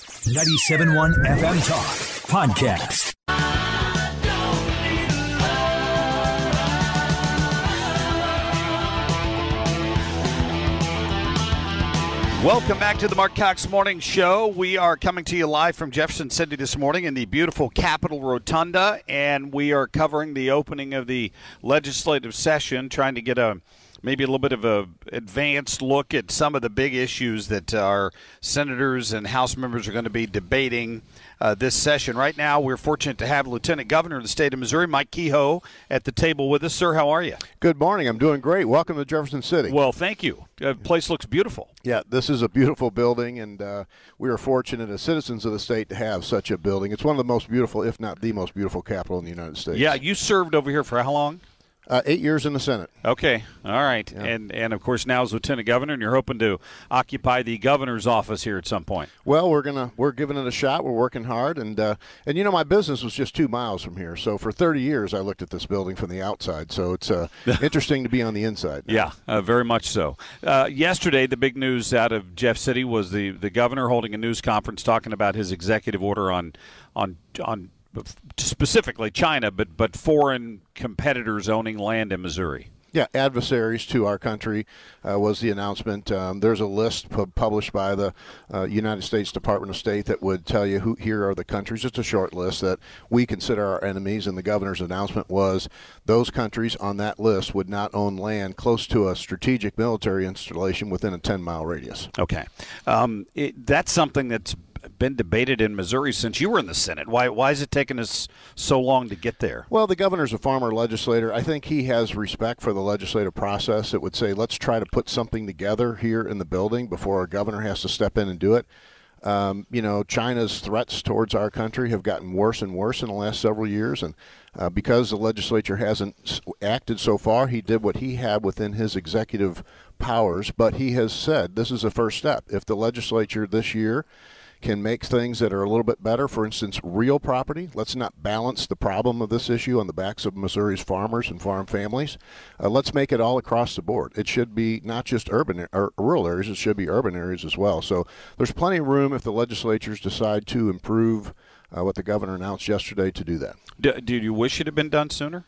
97.1 FM Talk Podcast. Welcome back to the Mark Cox Morning Show. We are coming to you live from Jefferson City this morning in the beautiful Capitol Rotunda, and we are covering the opening of the legislative session, trying to get a maybe a little bit of a advanced look at some of the big issues that our senators and House members are going to be debating uh, this session. Right now, we're fortunate to have Lieutenant Governor of the state of Missouri, Mike Kehoe, at the table with us. Sir, how are you? Good morning. I'm doing great. Welcome to Jefferson City. Well, thank you. The place looks beautiful. Yeah, this is a beautiful building, and uh, we are fortunate as citizens of the state to have such a building. It's one of the most beautiful, if not the most beautiful, capital in the United States. Yeah, you served over here for how long? Uh, eight years in the Senate. Okay, all right, yeah. and and of course now as lieutenant governor, and you're hoping to occupy the governor's office here at some point. Well, we're gonna we're giving it a shot. We're working hard, and uh, and you know my business was just two miles from here, so for 30 years I looked at this building from the outside. So it's uh, interesting to be on the inside. Now. Yeah, uh, very much so. Uh, yesterday, the big news out of Jeff City was the the governor holding a news conference talking about his executive order on on on specifically China, but but foreign competitors owning land in Missouri. Yeah, adversaries to our country uh, was the announcement. Um, there's a list published by the uh, United States Department of State that would tell you who here are the countries. It's a short list that we consider our enemies, and the governor's announcement was those countries on that list would not own land close to a strategic military installation within a 10 mile radius. Okay, um, it, that's something that's been debated in Missouri since you were in the Senate. Why why is it taking us so long to get there? Well, the governor's a former legislator. I think he has respect for the legislative process. It would say let's try to put something together here in the building before our governor has to step in and do it. Um, you know, China's threats towards our country have gotten worse and worse in the last several years, and uh, because the legislature hasn't acted so far, he did what he had within his executive powers. But he has said this is a first step. If the legislature this year can make things that are a little bit better. For instance, real property. Let's not balance the problem of this issue on the backs of Missouri's farmers and farm families. Uh, let's make it all across the board. It should be not just urban or rural areas, it should be urban areas as well. So there's plenty of room if the legislatures decide to improve uh, what the governor announced yesterday to do that. Do, do you wish it had been done sooner?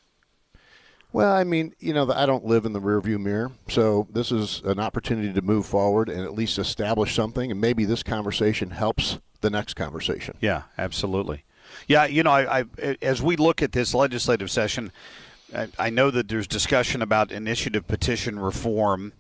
Well, I mean, you know, I don't live in the rearview mirror, so this is an opportunity to move forward and at least establish something, and maybe this conversation helps the next conversation. Yeah, absolutely. Yeah, you know, I, I as we look at this legislative session, I, I know that there's discussion about initiative petition reform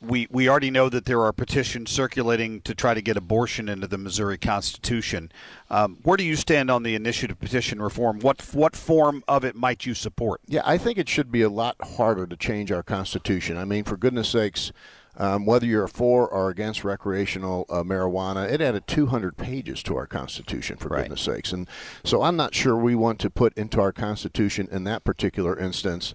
we we already know that there are petitions circulating to try to get abortion into the Missouri Constitution. Um, where do you stand on the initiative petition reform? What what form of it might you support? Yeah, I think it should be a lot harder to change our Constitution. I mean, for goodness sakes. Um, whether you're for or against recreational uh, marijuana, it added 200 pages to our Constitution, for right. goodness sakes. And so I'm not sure we want to put into our Constitution in that particular instance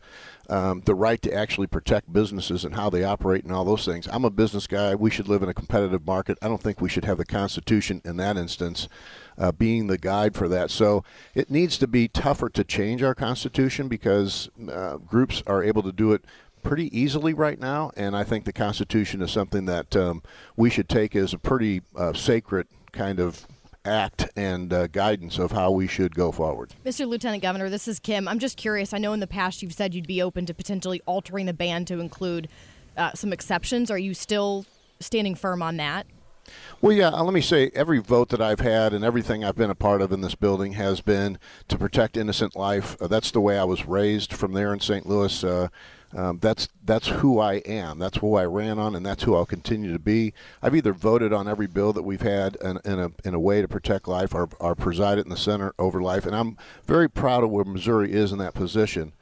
um, the right to actually protect businesses and how they operate and all those things. I'm a business guy. We should live in a competitive market. I don't think we should have the Constitution in that instance uh, being the guide for that. So it needs to be tougher to change our Constitution because uh, groups are able to do it pretty easily right now. And I think the Constitution is something that um, we should take as a pretty uh, sacred kind of act and uh, guidance of how we should go forward. Mr. Lieutenant Governor, this is Kim. I'm just curious. I know in the past you've said you'd be open to potentially altering the ban to include uh, some exceptions. Are you still standing firm on that? Well, yeah, uh, let me say every vote that I've had and everything I've been a part of in this building has been to protect innocent life. Uh, that's the way I was raised from there in St. Louis. Uh, um, that's that's who I am. That's who I ran on, and that's who I'll continue to be. I've either voted on every bill that we've had in, in a in a way to protect life, or, or presided in the center over life, and I'm very proud of where Missouri is in that position.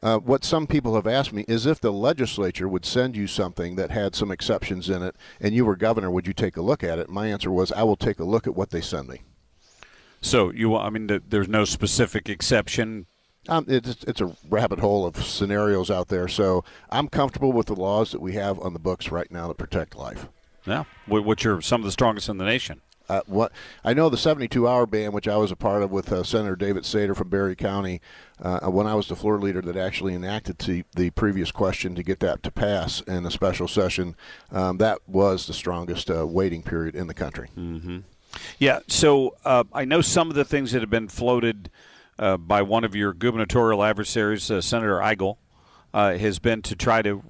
Uh, what some people have asked me is if the legislature would send you something that had some exceptions in it and you were governor, would you take a look at it? My answer was, I will take a look at what they send me. So you, I mean, th- there's no specific exception. Um, it's, it's a rabbit hole of scenarios out there. So I'm comfortable with the laws that we have on the books right now that protect life. Yeah, which are some of the strongest in the nation. Uh, what I know, the 72-hour ban, which I was a part of with uh, Senator David Sater from Barry County, uh, when I was the floor leader that actually enacted the, the previous question to get that to pass in a special session, um, that was the strongest uh, waiting period in the country. Mm-hmm. Yeah. So uh, I know some of the things that have been floated uh, by one of your gubernatorial adversaries, uh, Senator Eigel, uh, has been to try to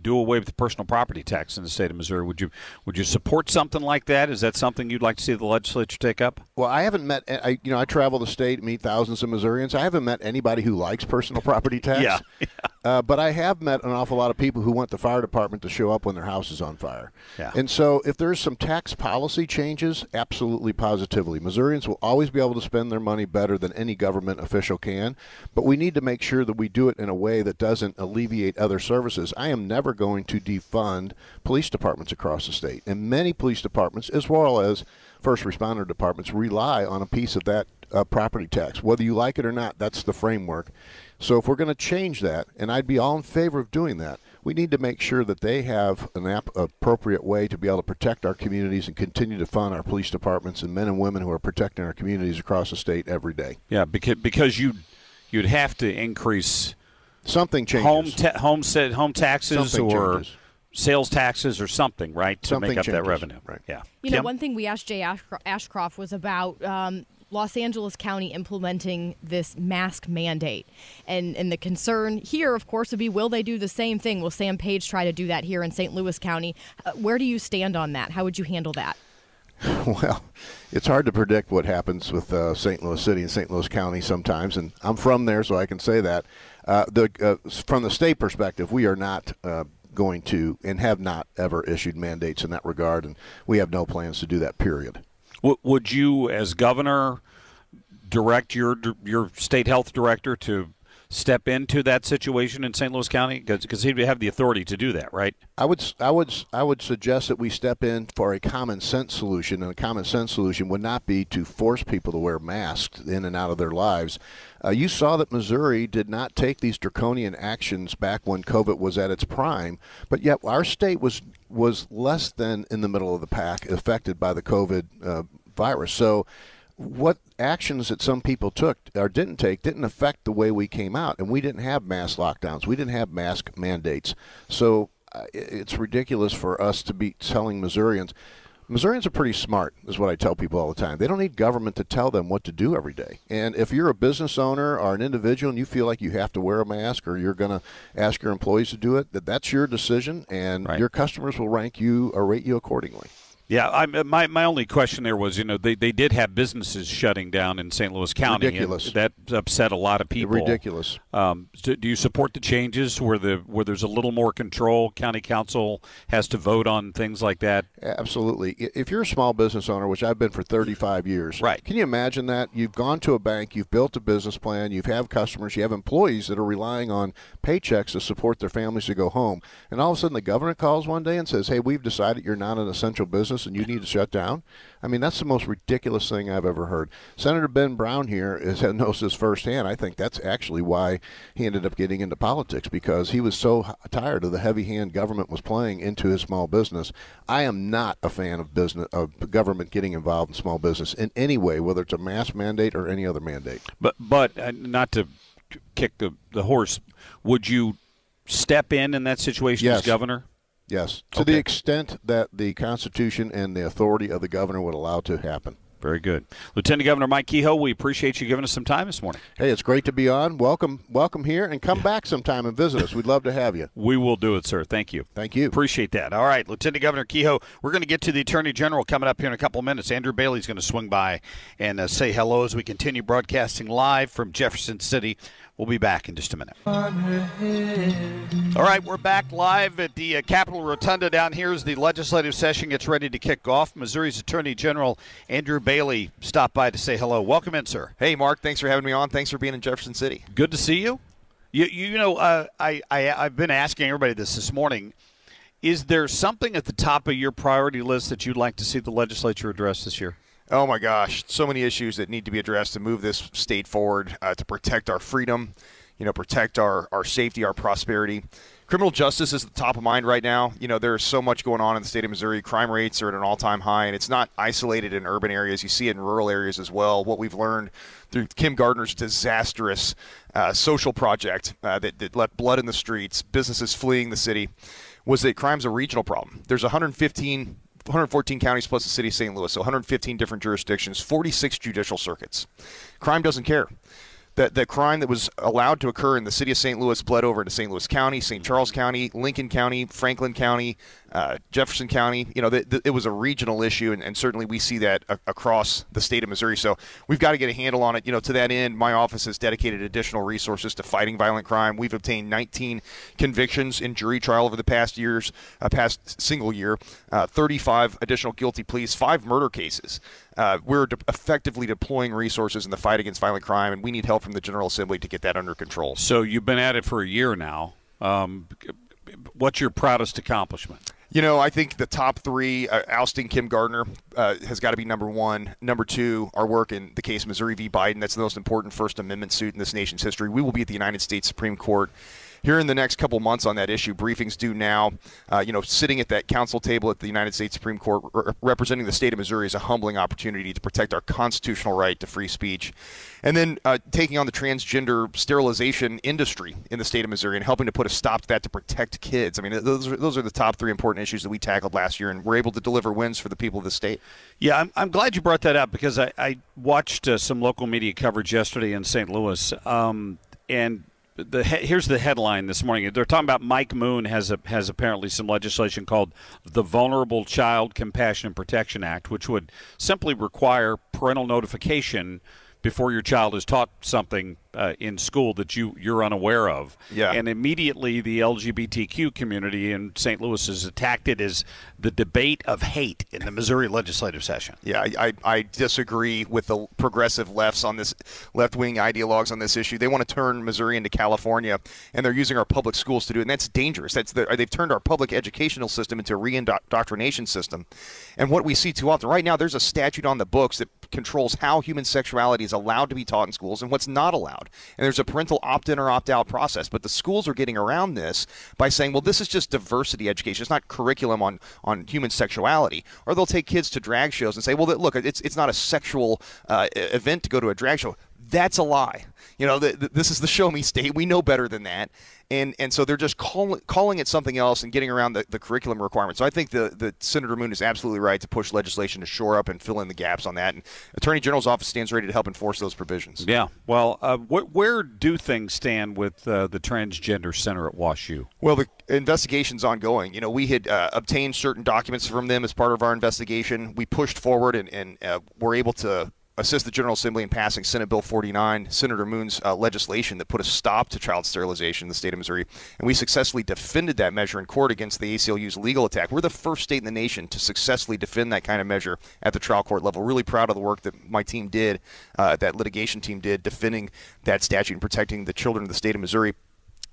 do away with the personal property tax in the state of Missouri. Would you would you support something like that? Is that something you'd like to see the legislature take up? Well, I haven't met. I you know I travel the state, meet thousands of Missourians. I haven't met anybody who likes personal property tax. yeah. Uh, but I have met an awful lot of people who want the fire department to show up when their house is on fire. Yeah. And so, if there's some tax policy changes, absolutely, positively, Missourians will always be able to spend their money better than any government official can. But we need to make sure that we do it in a way that doesn't alleviate other services. I am never going to defund police departments across the state, and many police departments, as well as first responder departments, rely on a piece of that uh, property tax. Whether you like it or not, that's the framework. So if we're going to change that, and I'd be all in favor of doing that, we need to make sure that they have an ap- appropriate way to be able to protect our communities and continue to fund our police departments and men and women who are protecting our communities across the state every day. Yeah, because because you you'd have to increase something changes. home ta- home set home taxes Something or changes. sales taxes or something, right, to Something make up that revenue. right. Yeah. You know, one thing we asked Jay Ashcroft was about um, Los Angeles County implementing this mask mandate. And, and the concern here, of course, would be will they do the same thing? Will Sam Page try to do that here in St. Louis County? Uh, where do you stand on that? How would you handle that? Well, it's hard to predict what happens with uh, St. Louis City and St. Louis County sometimes, and I'm from there, so I can say that. Uh, the uh, from the state perspective, we are not uh, going to and have not ever issued mandates in that regard, and we have no plans to do that. Period. W- would you, as governor, direct your your state health director to step into that situation in St. Louis County because he'd have the authority to do that, right? I would, I would, I would suggest that we step in for a common sense solution, and a common sense solution would not be to force people to wear masks in and out of their lives. Uh, you saw that Missouri did not take these draconian actions back when COVID was at its prime, but yet our state was was less than in the middle of the pack affected by the COVID uh, virus. So what actions that some people took or didn't take didn't affect the way we came out, and we didn't have mass lockdowns. We didn't have mask mandates. So uh, it's ridiculous for us to be telling Missourians. Missourians are pretty smart, is what I tell people all the time. They don't need government to tell them what to do every day. And if you're a business owner or an individual and you feel like you have to wear a mask or you're going to ask your employees to do it, that that's your decision, and Right. your customers will rank you or rate you accordingly. Yeah, I, my my only question there was, you know, they, they did have businesses shutting down in St. Louis County. and Ridiculous. that upset a lot of people. Ridiculous. Um, do, do you support the changes where the where there's a little more control? County council has to vote on things like that. Absolutely. If you're a small business owner, which I've been for 35 years, Right. Can you imagine that you've gone to a bank, you've built a business plan, you have customers, you have employees that are relying on paychecks to support their families to go home, and all of a sudden the governor calls one day and says, "Hey, we've decided you're not an essential business and you need to shut down." I mean, that's the most ridiculous thing I've ever heard. Senator Ben Brown here is knows this firsthand. I think that's actually why he ended up getting into politics because he was so tired of the heavy hand government was playing into his small business. I am not a fan of business of government getting involved in small business in any way, whether it's a mass mandate or any other mandate. But but uh, not to kick the, the horse, would you step in in that situation as governor? Yes, to Okay. the extent that the Constitution and the authority of the governor would allow to happen. Very good, Lieutenant Governor Mike Kehoe. We appreciate you giving us some time this morning. Hey, it's great to be on. Welcome, welcome here, and come back sometime and visit us. We'd love to have you. We will do it, sir. Thank you. Thank you. Appreciate that. All right, Lieutenant Governor Kehoe, we're going to get to the Attorney General coming up here in a couple of minutes. Andrew Bailey's going to swing by and uh, say hello as we continue broadcasting live from Jefferson City. We'll be back in just a minute. All right, we're back live at the uh, Capitol Rotunda down here as the legislative session gets ready to kick off. Missouri's Attorney General Andrew Bailey stopped by to say hello. Welcome in, sir. Hey, Mark. Thanks for having me on. Thanks for being in Jefferson City. Good to see you. You, you know, uh, I, I, I've been asking everybody this this morning. Is there something at the top of your priority list that you'd like to see the legislature address this year? Oh my gosh, so many issues that need to be addressed to move this state forward, uh, to protect our freedom, you know, protect our, our safety, our prosperity. Criminal justice is at the top of mind right now. You know, there's so much going on in the state of Missouri. Crime rates are at an all time high, and it's not isolated in urban areas. You see it in rural areas as well. What we've learned through Kim Gardner's disastrous uh, social project uh, that, that left blood in the streets, businesses fleeing the city, was that crime's a regional problem. There's 115 114 counties plus the city of St. Louis, so 115 different jurisdictions, 46 judicial circuits. Crime doesn't care. That the crime that was allowed to occur in the city of St. Louis bled over into St. Louis County, St. Charles County, Lincoln County, Franklin County, uh, Jefferson County. You know, the, the, it was a regional issue, and, and certainly we see that a- across the state of Missouri. So we've got to get a handle on it. You know, to that end, my office has dedicated additional resources to fighting violent crime. We've obtained 19 convictions in jury trial over the past years, uh, past single year, uh, 35 additional guilty pleas, five murder cases. Uh, we're de- effectively deploying resources in the fight against violent crime, and we need help from the General Assembly to get that under control. So you've been at it for a year now. Um, what's your proudest accomplishment? You know, I think the top three, uh, ousting Kim Gardner, uh, has got to be number one. Number two, our work in the case Missouri v. Biden. That's the most important First Amendment suit in this nation's history. We will be at the United States Supreme Court here in the next couple months on that issue. Briefings due now. Uh, you know, sitting at that counsel table at the United States Supreme Court, re- representing the state of Missouri, is a humbling opportunity to protect our constitutional right to free speech. And then uh, taking on the transgender sterilization industry in the state of Missouri and helping to put a stop to that to protect kids. I mean, those are, those are the top three important issues that we tackled last year, and we're able to deliver wins for the people of the state. Yeah, I'm, I'm glad you brought that up because I, I watched uh, some local media coverage yesterday in St. Louis, um, and the here's the headline this morning. They're talking about Mike Moon has a, has apparently some legislation called the Vulnerable Child Compassion and Protection Act, which would simply require parental notification before your child is taught something uh, in school that you you're unaware of. Yeah. And immediately the LGBTQ community in St. Louis has attacked it as the debate of hate in the Missouri legislative session. Yeah, I, I, I disagree with the progressive lefts on this left wing ideologues on this issue. They want to turn Missouri into California, and they're using our public schools to do it, and that's dangerous. That's the, they've turned our public educational system into a re-indoctrination system. And what we see too often right now, there's a statute on the books that controls how human sexuality is allowed to be taught in schools and what's not allowed. And there's a parental opt-in or opt-out process. But the schools are getting around this by saying, well, this is just diversity education. It's not curriculum on, on human sexuality. Or they'll take kids to drag shows and say, well, look, it's, it's not a sexual uh, event to go to a drag show. That's a lie. You know, the, the, this is the show me state. We know better than that. And and so they're just calling calling it something else and getting around the, the curriculum requirements. So I think the, the Senator Moon is absolutely right to push legislation to shore up and fill in the gaps on that. And Attorney General's office stands ready to help enforce those provisions. Yeah. Well, uh, wh- where do things stand with uh, the transgender center at WashU? Well, the investigation's ongoing. You know, we had uh, obtained certain documents from them as part of our investigation. We pushed forward and, and uh, were able to assist the General Assembly in passing Senate Bill 49, Senator Moon's uh, legislation that put a stop to child sterilization in the state of Missouri. And we successfully defended that measure in court against the ACLU's legal attack. We're the first state in the nation to successfully defend that kind of measure at the trial court level. Really proud of the work that my team did, uh, that litigation team did, defending that statute and protecting the children of the state of Missouri.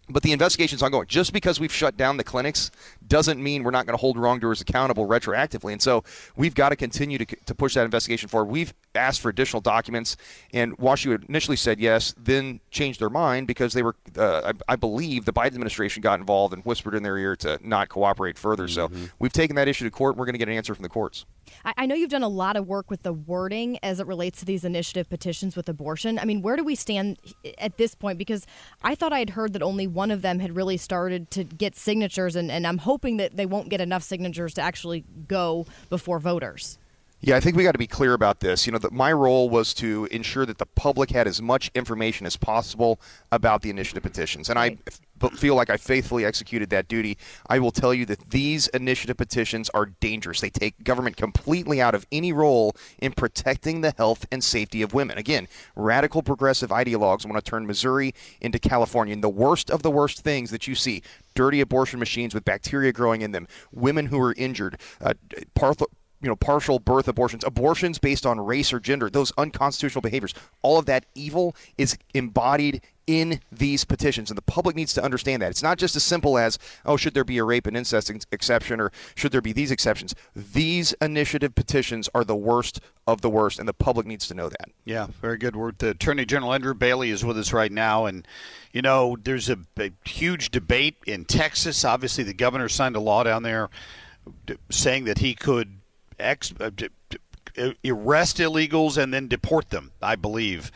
But the investigation's ongoing. Just because we've shut down the clinics doesn't mean we're not going to hold wrongdoers accountable retroactively. And so we've got to continue to, to push that investigation forward. We've asked for additional documents, and WashU initially said yes, then changed their mind because they were, uh, I, I, believe, the Biden administration got involved and whispered in their ear to not cooperate further. Mm-hmm. So we've taken that issue to court, and we're going to get an answer from the courts. I know you've done a lot of work with the wording as it relates to these initiative petitions with abortion. I mean, where do we stand at this point? Because I thought I had heard that only one of them had really started to get signatures, and, and I'm hoping that they won't get enough signatures to actually go before voters. Yeah, I think we got to be clear about this. You know, the, my role was to ensure that the public had as much information as possible about the initiative petitions, and I f- feel like I faithfully executed that duty. I will tell you that these initiative petitions are dangerous. They take government completely out of any role in protecting the health and safety of women. Again, radical progressive ideologues want to turn Missouri into California, and the worst of the worst things that you see dirty abortion machines with bacteria growing in them, women who are injured, uh, you know partial birth abortions, abortions based on race or gender, those unconstitutional behaviors, all of that evil is embodied in these petitions, and the public needs to understand that it's not just as simple as oh, should there be a rape and incest ex- exception, or should there be these exceptions? These initiative petitions are the worst of the worst, and the public needs to know that. Yeah, very good. We're, the Attorney General Andrew Bailey is with us right now, and you know there's a, a huge debate in Texas. Obviously, the governor signed a law down there saying that he could ex- uh, d- arrest illegals and then deport them. I believe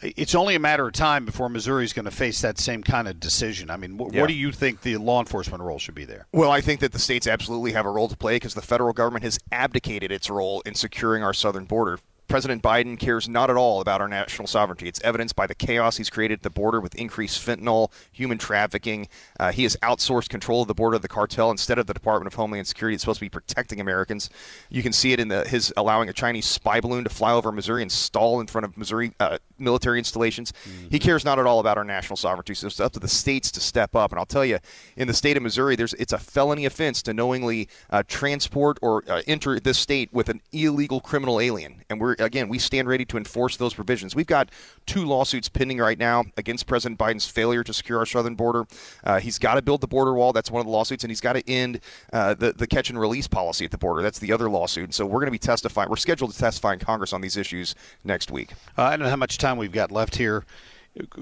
it's only a matter of time before Missouri is going to face that same kind of decision. I mean, wh- Yeah. what do you think the law enforcement role should be there? Well, I think that the states absolutely have a role to play because the federal government has abdicated its role in securing our southern border. President Biden cares not at all about our national sovereignty. It's evidenced by the chaos he's created at the border with increased fentanyl, human trafficking. Uh, he has outsourced control of the border to the cartel instead of the Department of Homeland Security. It's supposed to be protecting Americans. You can see it in the, his allowing a Chinese spy balloon to fly over Missouri and stall in front of Missouri uh, military installations. He cares not at all about our national sovereignty. So it's up to the states to step up. And I'll tell you, in the state of Missouri, there's it's a felony offense to knowingly uh, transport or uh, enter this state with an illegal criminal alien. And we're again, we stand ready to enforce those provisions. We've got two lawsuits pending right now against President Biden's failure to secure our southern border. Uh, he's got to build the border wall. That's one of the lawsuits, and he's got to end uh, the the catch and release policy at the border. That's the other lawsuit. And so we're going to be testifying. We're scheduled to testify in Congress on these issues next week. Uh, I don't know how much time we've got left here.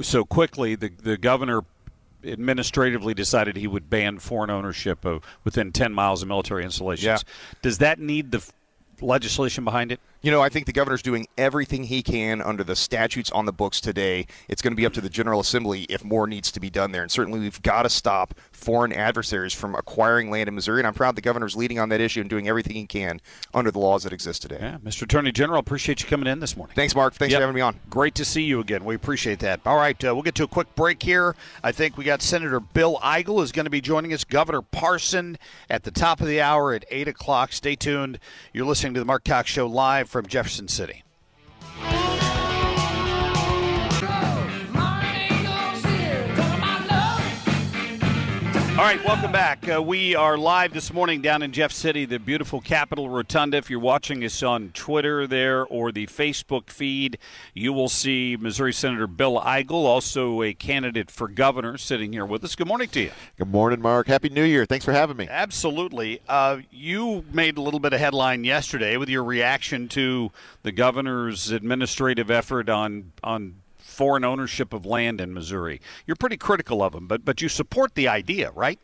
so quickly the the governor administratively decided he would ban foreign ownership of within 10 miles of military installations. Yeah. Does that need the legislation behind it? You know, I think the governor's doing everything he can under the statutes on the books today. It's going to be up to the General Assembly if more needs to be done there. And certainly we've got to stop foreign adversaries from acquiring land in Missouri. And I'm proud the governor's leading on that issue and doing everything he can under the laws that exist today. Yeah, Mr. Attorney General, appreciate you coming in this morning. Thanks, Mark. Thanks Yep. for having me on. Great to see you again. We appreciate that. All right, uh, we'll get to a quick break here. I think we got Senator Bill Eigel is going to be joining us. Governor Parson at the top of the hour at eight o'clock. Stay tuned. You're listening to the Mark Cox Show live from Jefferson City. All right, welcome back. Uh, we are live this morning down in Jeff City, the beautiful Capitol Rotunda. If you're watching us on Twitter there or the Facebook feed, you will see Missouri Senator Bill Eigel, also a candidate for governor, sitting here with us. Good morning to you. Good morning, Mark. Happy New Year. Thanks for having me. Absolutely. Uh, you made a little bit of headline yesterday with your reaction to The governor's administrative effort on on foreign ownership of land in Missouri. You're pretty critical of them, but but you support the idea, right?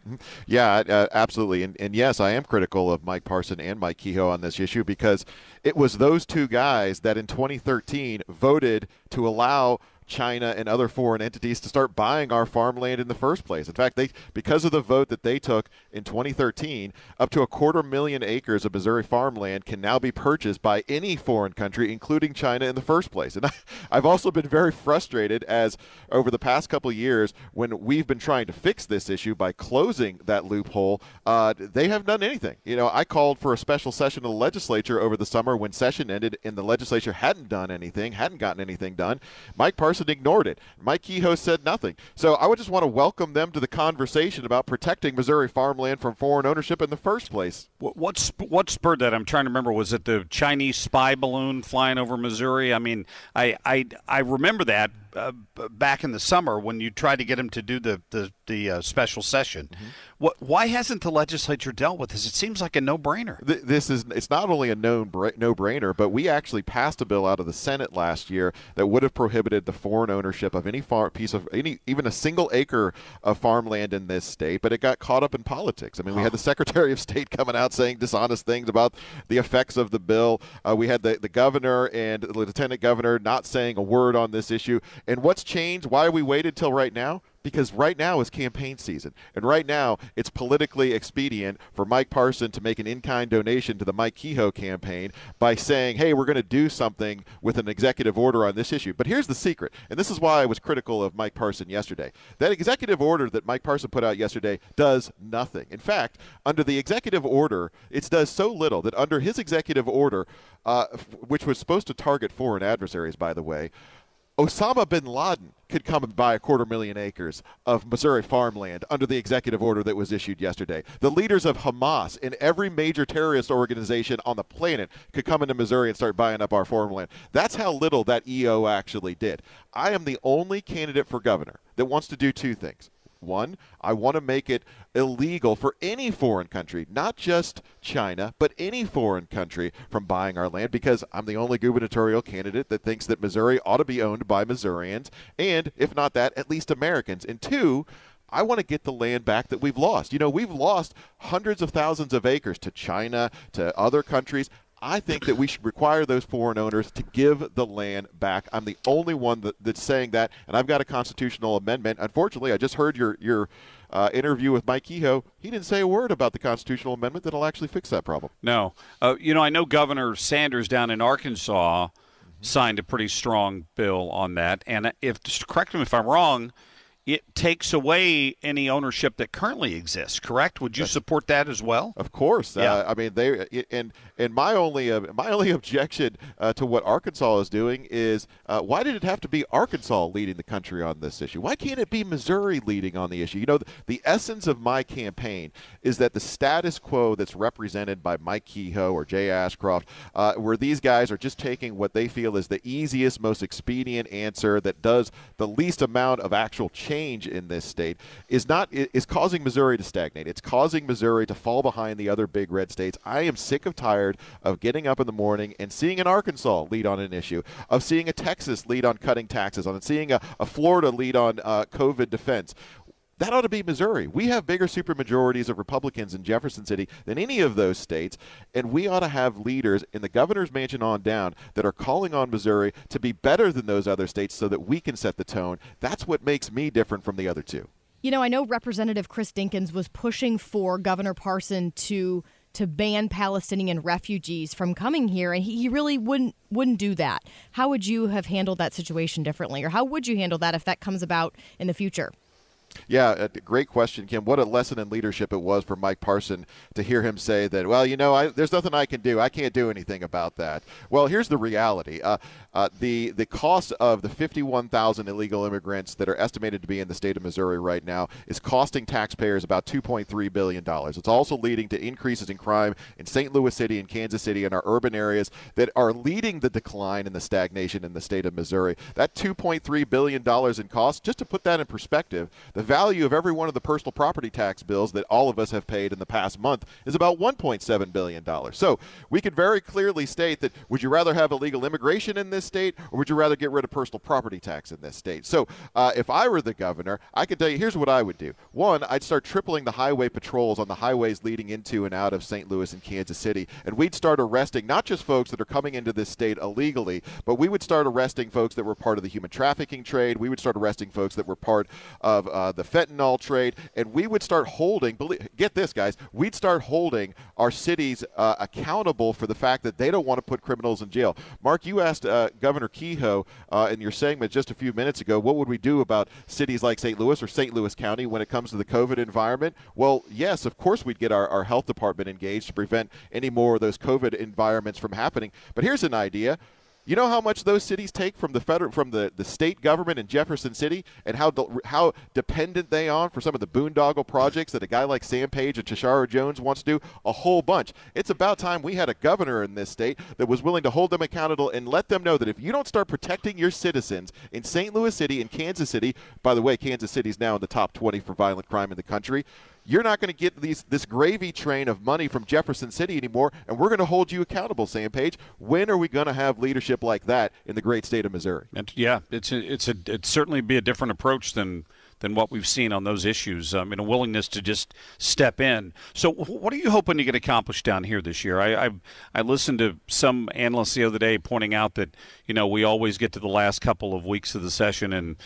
Yeah, uh, absolutely. And, and yes, I am critical of Mike Parson and Mike Kehoe on this issue because it was those two guys that in 2013 voted to allow China and other foreign entities to start buying our farmland in the first place. In fact, they because of the vote that they took in 2013, up to a quarter million acres of Missouri farmland can now be purchased by any foreign country, including China in the first place. And I, I've also been very frustrated as over the past couple years when we've been trying to fix this issue by closing that loophole, uh, they haven't done anything. You know, I called for a special session of the legislature over the summer when session ended and the legislature hadn't done anything, hadn't gotten anything done. Mike Parson ignored it. Mike Kehoe said nothing. So I would just want to welcome them to the conversation about protecting Missouri farmland from foreign ownership in the first place. What what, sp- what spurred that? I'm trying to remember. Was it the Chinese spy balloon flying over Missouri? I mean, I I, I remember that uh, back in the summer when you tried to get him to do the the, the uh, special session. What? Why hasn't the legislature dealt with this? It seems like a no-brainer. Th- this is it's not only a known bra- no-brainer, but we actually passed a bill out of the Senate last year that would have prohibited the foreign ownership of any far- piece of any even a single acre of farmland in this state. But it got caught up in politics. I mean, we had the Secretary of State coming out saying dishonest things about the effects of the bill. Uh, we had the the governor and the lieutenant governor not saying a word on this issue. And what's changed? Why we waited till right now? because right now is campaign season. And right now, it's politically expedient for Mike Parson to make an in kind donation to the Mike Kehoe campaign by saying, hey, we're going to do something with an executive order on this issue. But here's the secret, and this is why I was critical of Mike Parson yesterday. That executive order that Mike Parson put out yesterday does nothing. In fact, under the executive order, it does so little that under his executive order, uh, which was supposed to target foreign adversaries, by the way, Osama bin Laden could come and buy a quarter million acres of Missouri farmland under the executive order that was issued yesterday. The leaders of Hamas and every major terrorist organization on the planet could come into Missouri and start buying up our farmland. That's how little that EO actually did. I am the only candidate for governor that wants to do two things. One, I want to make it illegal for any foreign country, not just China, but any foreign country from buying our land because I'm the only gubernatorial candidate that thinks that Missouri ought to be owned by Missourians and, if not that, at least Americans. And two, I want to get the land back that we've lost. You know, we've lost hundreds of thousands of acres to China, to other countries. I think that we should require those foreign owners to give the land back. I'm the only one that, that's saying that, and I've got a constitutional amendment. Unfortunately, I just heard your your uh, interview with Mike Kehoe. He didn't say a word about the constitutional amendment that'll actually fix that problem. No, uh, you know I know Governor Sanders down in Arkansas signed a pretty strong bill on that, and if correct me if I'm wrong it takes away any ownership that currently exists. Correct? Would you support that as well? Of course. Yeah. Uh, I mean, they and and my only uh, my only objection uh, to what Arkansas is doing is uh, why did it have to be Arkansas leading the country on this issue? Why can't it be Missouri leading on the issue? You know, the, the essence of my campaign is that the status quo that's represented by Mike Kehoe or Jay Ashcroft, uh, where these guys are just taking what they feel is the easiest, most expedient answer that does the least amount of actual change change in this state is not is causing Missouri to stagnate. It's causing Missouri to fall behind the other big red states. I am sick of tired of getting up in the morning and seeing an Arkansas lead on an issue, of seeing a Texas lead on cutting taxes, on seeing a, a Florida lead on uh, COVID defense. That ought to be Missouri. We have bigger supermajorities of Republicans in Jefferson City than any of those states, and we ought to have leaders in the governor's mansion on down that are calling on Missouri to be better than those other states so that we can set the tone. That's what makes me different from the other two. You know, I know Representative Chris Dinkins was pushing for Governor Parson to to ban Palestinian refugees from coming here, and he, he really wouldn't wouldn't do that. How would you have handled that situation differently, or how would you handle that if that comes about in the future? Yeah, great question, Kim. What a lesson in leadership it was for Mike Parson to hear him say that, well, you know, I, there's nothing I can do. I can't do anything about that. Well, here's the reality. Uh, uh, the, the cost of the 51,000 illegal immigrants that are estimated to be in the state of Missouri right now is costing taxpayers about $2.3 billion. It's also leading to increases in crime in St. Louis City and Kansas City and our urban areas that are leading the decline and the stagnation in the state of Missouri. That $2.3 billion in costs, just to put that in perspective, the value of every one of the personal property tax bills that all of us have paid in the past month is about $1.7 billion. So we could very clearly state that would you rather have illegal immigration in this state or would you rather get rid of personal property tax in this state? So uh, if I were the governor, I could tell you here's what I would do. One, I'd start tripling the highway patrols on the highways leading into and out of St. Louis and Kansas City. And we'd start arresting not just folks that are coming into this state illegally, but we would start arresting folks that were part of the human trafficking trade. We would start arresting folks that were part of uh, the fentanyl trade, and we would start holding. Believe, get this, guys, we'd start holding our cities uh, accountable for the fact that they don't want to put criminals in jail. Mark, you asked uh, Governor Kehoe uh, in your segment just a few minutes ago, what would we do about cities like St. Louis or St. Louis County when it comes to the COVID environment? Well, yes, of course, we'd get our, our health department engaged to prevent any more of those COVID environments from happening. But here's an idea you know how much those cities take from the federal, from the, the state government in Jefferson City, and how de- how dependent they are for some of the boondoggle projects that a guy like Sam Page and Tishaura Jones wants to do. A whole bunch. It's about time we had a governor in this state that was willing to hold them accountable and let them know that if you don't start protecting your citizens in St. Louis City and Kansas City, by the way, Kansas City is now in the top 20 for violent crime in the country you're not going to get these this gravy train of money from Jefferson City anymore, and we're going to hold you accountable, Sam Page. When are we going to have leadership like that in the great state of Missouri? And yeah, it's a, it's a it certainly be a different approach than than what we've seen on those issues. Um, and a willingness to just step in. So, what are you hoping to get accomplished down here this year? I I, I listened to some analysts the other day pointing out that you know we always get to the last couple of weeks of the session and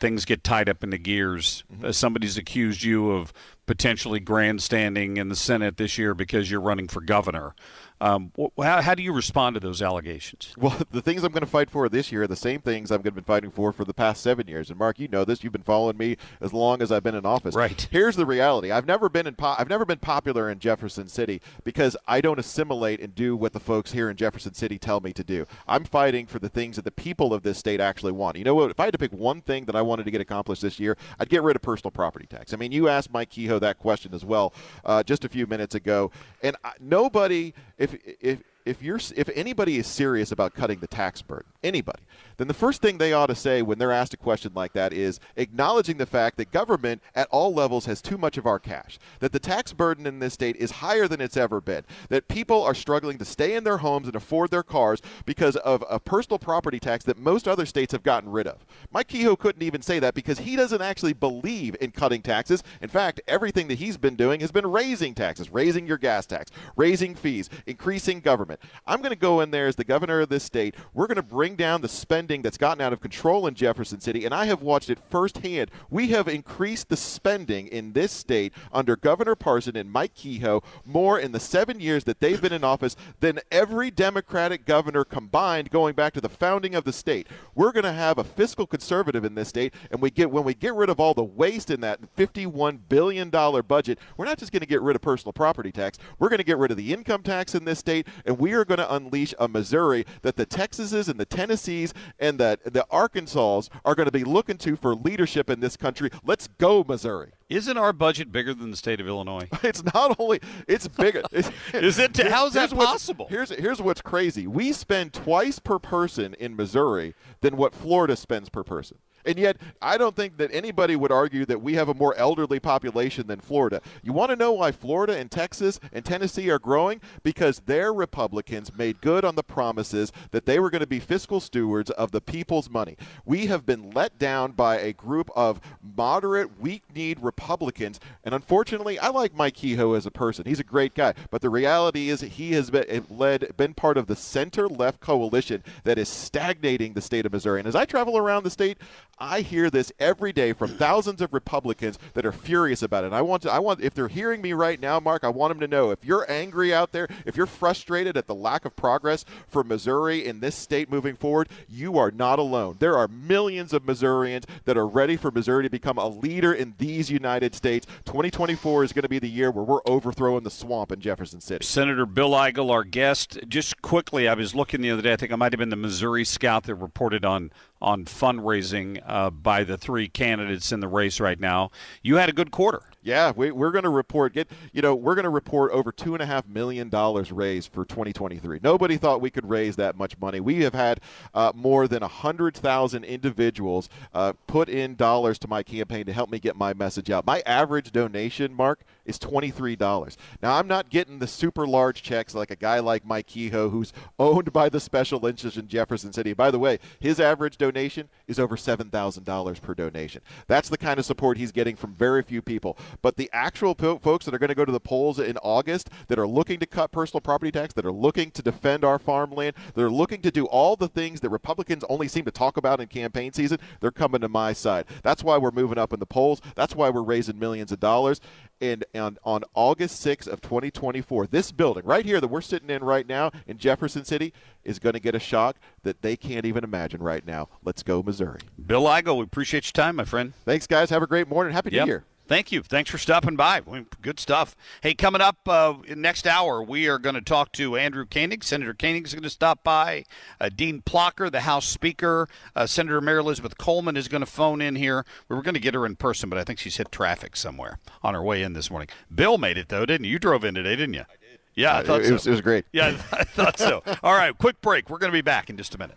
things get tied up in the gears. Mm-hmm. Uh, somebody's accused you of potentially grandstanding in the Senate this year because you're running for governor. Um, how, how do you respond to those allegations? Well, the things I'm going to fight for this year are the same things I've been fighting for for the past seven years. And Mark, you know this. You've been following me as long as I've been in office. Right. Here's the reality. I've never been in. Po- I've never been popular in Jefferson City because I don't assimilate and do what the folks here in Jefferson City tell me to do. I'm fighting for the things that the people of this state actually want. You know what? If I had to pick one thing that I wanted to get accomplished this year, I'd get rid of personal property tax. I mean, you asked Mike Kehoe that question as well uh, just a few minutes ago, and I, nobody, if if if you're if anybody is serious about cutting the tax burden, anybody, then the first thing they ought to say when they're asked a question like that is acknowledging the fact that government at all levels has too much of our cash, that the tax burden in this state is higher than it's ever been, that people are struggling to stay in their homes and afford their cars because of a personal property tax that most other states have gotten rid of. Mike Kehoe couldn't even say that because he doesn't actually believe in cutting taxes. In fact, everything that he's been doing has been raising taxes, raising your gas tax, raising fees, increasing government. I'm going to go in there as the governor of this state. We're going to bring down the spending that's gotten out of control in Jefferson City, and I have watched it firsthand. We have increased the spending in this state under Governor Parson and Mike Kehoe more in the seven years that they've been in office than every Democratic governor combined going back to the founding of the state. We're going to have a fiscal conservative in this state, and we get when we get rid of all the waste in that $51 billion budget, we're not just going to get rid of personal property tax. We're going to get rid of the income tax in this state, and we are going to unleash a Missouri that the Texases and the Tennessees and the, the Arkansas are going to be looking to for leadership in this country. Let's go, Missouri. Isn't our budget bigger than the state of Illinois? It's not only it's bigger. It's, Is it? How is that possible? Here's here's what's crazy. We spend twice per person in Missouri than what Florida spends per person. And yet, I don't think that anybody would argue that we have a more elderly population than Florida. You want to know why Florida and Texas and Tennessee are growing? Because their Republicans made good on the promises that they were going to be fiscal stewards of the people's money. We have been let down by a group of moderate, weak kneed Republicans. And unfortunately, I like Mike Kehoe as a person. He's a great guy. But the reality is, he has been, eh, led, been part of the center left coalition that is stagnating the state of Missouri. And as I travel around the state, I hear this every day from thousands of Republicans that are furious about it. And I want to, I want, if they're hearing me right now, Mark, I want them to know if you're angry out there, if you're frustrated at the lack of progress for Missouri in this state moving forward, you are not alone. There are millions of Missourians that are ready for Missouri to become a leader in these United States. 2024 is going to be the year where we're overthrowing the swamp in Jefferson City. Senator Bill Eigel, our guest. Just quickly, I was looking the other day. I think I might have been the Missouri Scout that reported on on fundraising uh, by the three candidates in the race right now. You had a good quarter. Yeah, we, we're going to report get you know we're going to report over two and a half million dollars raised for 2023. Nobody thought we could raise that much money. We have had uh, more than hundred thousand individuals uh, put in dollars to my campaign to help me get my message out. My average donation, Mark, is twenty three dollars. Now I'm not getting the super large checks like a guy like Mike Kehoe, who's owned by the special interests in Jefferson City. By the way, his average donation is over seven thousand dollars per donation. That's the kind of support he's getting from very few people. But the actual po- folks that are going to go to the polls in August that are looking to cut personal property tax, that are looking to defend our farmland, that are looking to do all the things that Republicans only seem to talk about in campaign season, they're coming to my side. That's why we're moving up in the polls. That's why we're raising millions of dollars. And, and on August 6th of 2024, this building right here that we're sitting in right now in Jefferson City is going to get a shock that they can't even imagine right now. Let's go, Missouri. Bill Eigel, we appreciate your time, my friend. Thanks, guys. Have a great morning. Happy Yep. New Year. Thank you. Thanks for stopping by. Good stuff. Hey, coming up uh, next hour, we are going to talk to Andrew Koenig. Senator Koenig is going to stop by. Uh, Dean Plocher, the House Speaker. Uh, Senator Mary Elizabeth Coleman is going to phone in here. We were going to get her in person, but I think she's hit traffic somewhere on her way in this morning. Bill made it, though, didn't you? You drove in today, didn't you? I did. Yeah, I Uh, thought it, so. was, it was great. Yeah, I thought so. All right, quick break. We're going to be back in just a minute.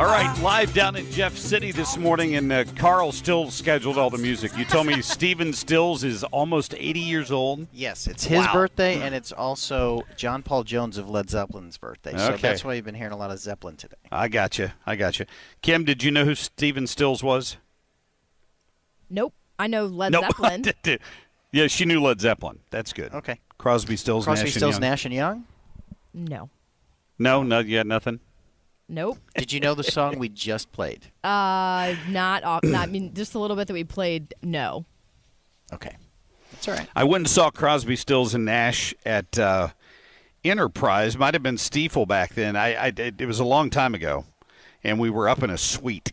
All right, live down in Jeff City this morning, and uh, Carl still scheduled all the music. You told me Stephen Stills is almost 80 years old. Yes, it's his Wow. birthday, and it's also John Paul Jones of Led Zeppelin's birthday. So Okay. that's why you've been hearing a lot of Zeppelin today. I got you. I got you. Kim, did you know who Stephen Stills was? Nope. I know Led Nope. Zeppelin. yeah, she knew Led Zeppelin. That's good. Okay. Crosby, Stills, Crosby, Nash, Stills, and Young. Nash and Young. no. No, no, yeah, nothing. Nope. Did you know the song we just played? Uh, not. off- not I mean, just a little bit that we played. No. Okay, that's all right. I went and saw Crosby, Stills, and Nash at uh, Enterprise. Might have been Stifel back then. I, I it, it was a long time ago, and we were up in a suite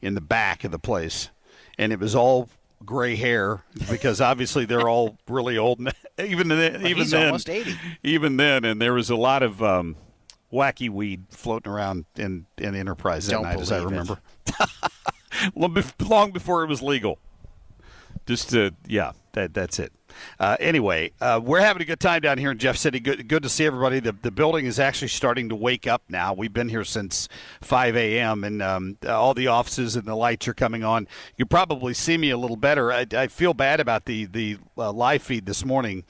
in the back of the place, and it was all gray hair because obviously they're all really old. even then, even he's then, almost 80. Even then, and there was a lot of um, wacky weed floating around in in Enterprise that Don't night, as I remember. long, long before it was legal. Just to, yeah, that that's it. Uh, anyway, uh, we're having a good time down here in Jeff City. Good, good to see everybody. The, the building is actually starting to wake up now. We've been here since 5 a.m. and um, all the offices and the lights are coming on. You probably see me a little better. I, I feel bad about the the uh, live feed this morning,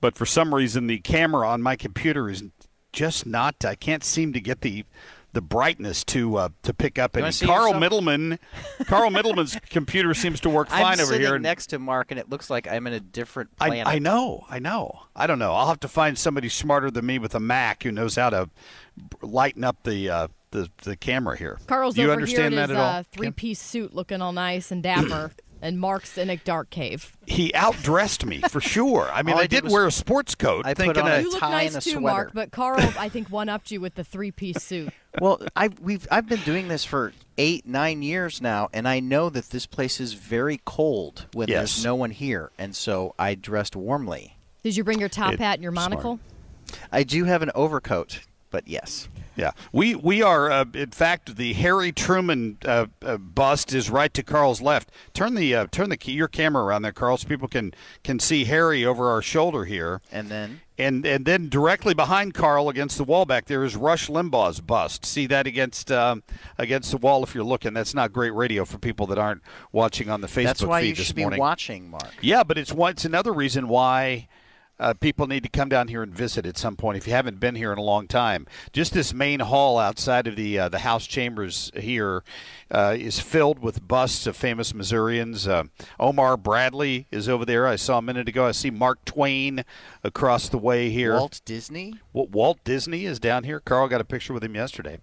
but for some reason the camera on my computer is just not. I can't seem to get the the brightness to uh, to pick up You any. Carl? Middleman, Carl Middleman's computer seems to work fine I'm over sitting here. next to Mark, and it looks like I'm in a different I, planet. I know, I know. I don't know. I'll have to find somebody smarter than me with a Mac who knows how to b- lighten up the uh, the, the camera here. Carl's Do you over understand here in that his at all? uh, three-piece suit, looking all nice and dapper, and Mark's in a dark cave. He outdressed me for sure. I mean, I, I did did wear a sports coat, I put thinking on I- a You look tie nice and a too, sweater. Mark, but Carl, I think, one upped you with the three-piece suit. Well, I we've I've been doing this for eight nine years now, and I know that this place is very cold when Yes. there's no one here, and so I dressed warmly. Did you bring your top It- hat and your smart. monocle? I do have an overcoat, but yes. Yeah, we we are. Uh, in fact, the Harry Truman uh, uh, bust is right to Carl's left. Turn the uh, turn the key, your camera around there, Carl, so people can can see Harry over our shoulder here. And then And and then directly behind Carl against the wall back there is Rush Limbaugh's bust. See that against um, against the wall if you're looking. That's not great radio for people that aren't watching on the Facebook that's why feed you should morning. be watching, Mark. Yeah, but it's one, it's another reason why uh, people need to come down here and visit at some point if you haven't been here in a long time. Just this main hall outside of the uh, the House chambers here uh, is filled with busts of famous Missourians. Uh, Omar Bradley is over there. I saw a minute ago. I see Mark Twain across the way here. Walt Disney. Wa- Walt Disney is down here. Carl got a picture with him yesterday.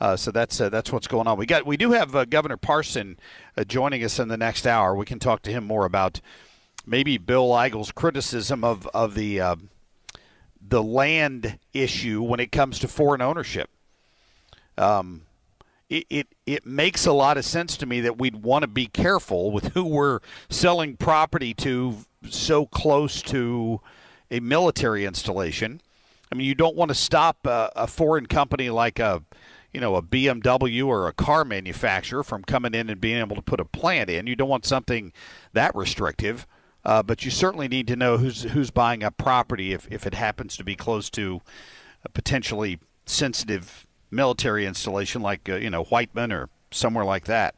Uh, so that's uh, that's what's going on. We got we do have uh, Governor Parson uh, joining us in the next hour. We can talk to him more about maybe Bill Eigel's criticism of of the uh, the land issue when it comes to foreign ownership. Um, it, it it makes a lot of sense to me that we'd want to be careful with who we're selling property to so close to a military installation. I mean, you don't want to stop a, a foreign company like a you know a BMW or a car manufacturer from coming in and being able to put a plant in. You don't want something that restrictive. Uh, but you certainly need to know who's who's buying a property if, if it happens to be close to a potentially sensitive military installation like uh, you know Whiteman or somewhere like that.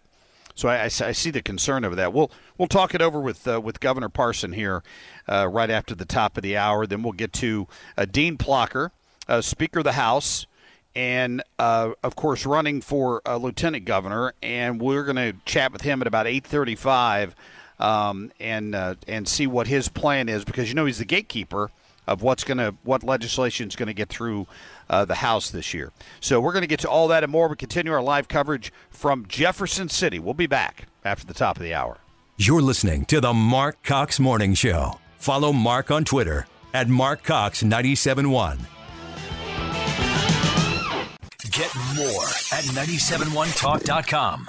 So I see the concern over that. We'll we'll talk it over with uh, with Governor Parson here uh, right after the top of the hour. Then we'll get to uh, Dean Plocher, uh, Speaker of the House, and of course running for Lieutenant Governor. And we're going to chat with him at about eight thirty-five, um, and uh, and see what his plan is because you know he's the gatekeeper of what's going to what legislation is going to get through uh, the House this year. So we're going to get to all that and more. We continue our live coverage from Jefferson City. We'll be back after the top of the hour. You're listening to the Mark Cox Morning Show. Follow Mark on Twitter at Mark Cox 971. Get more at 971talk.com.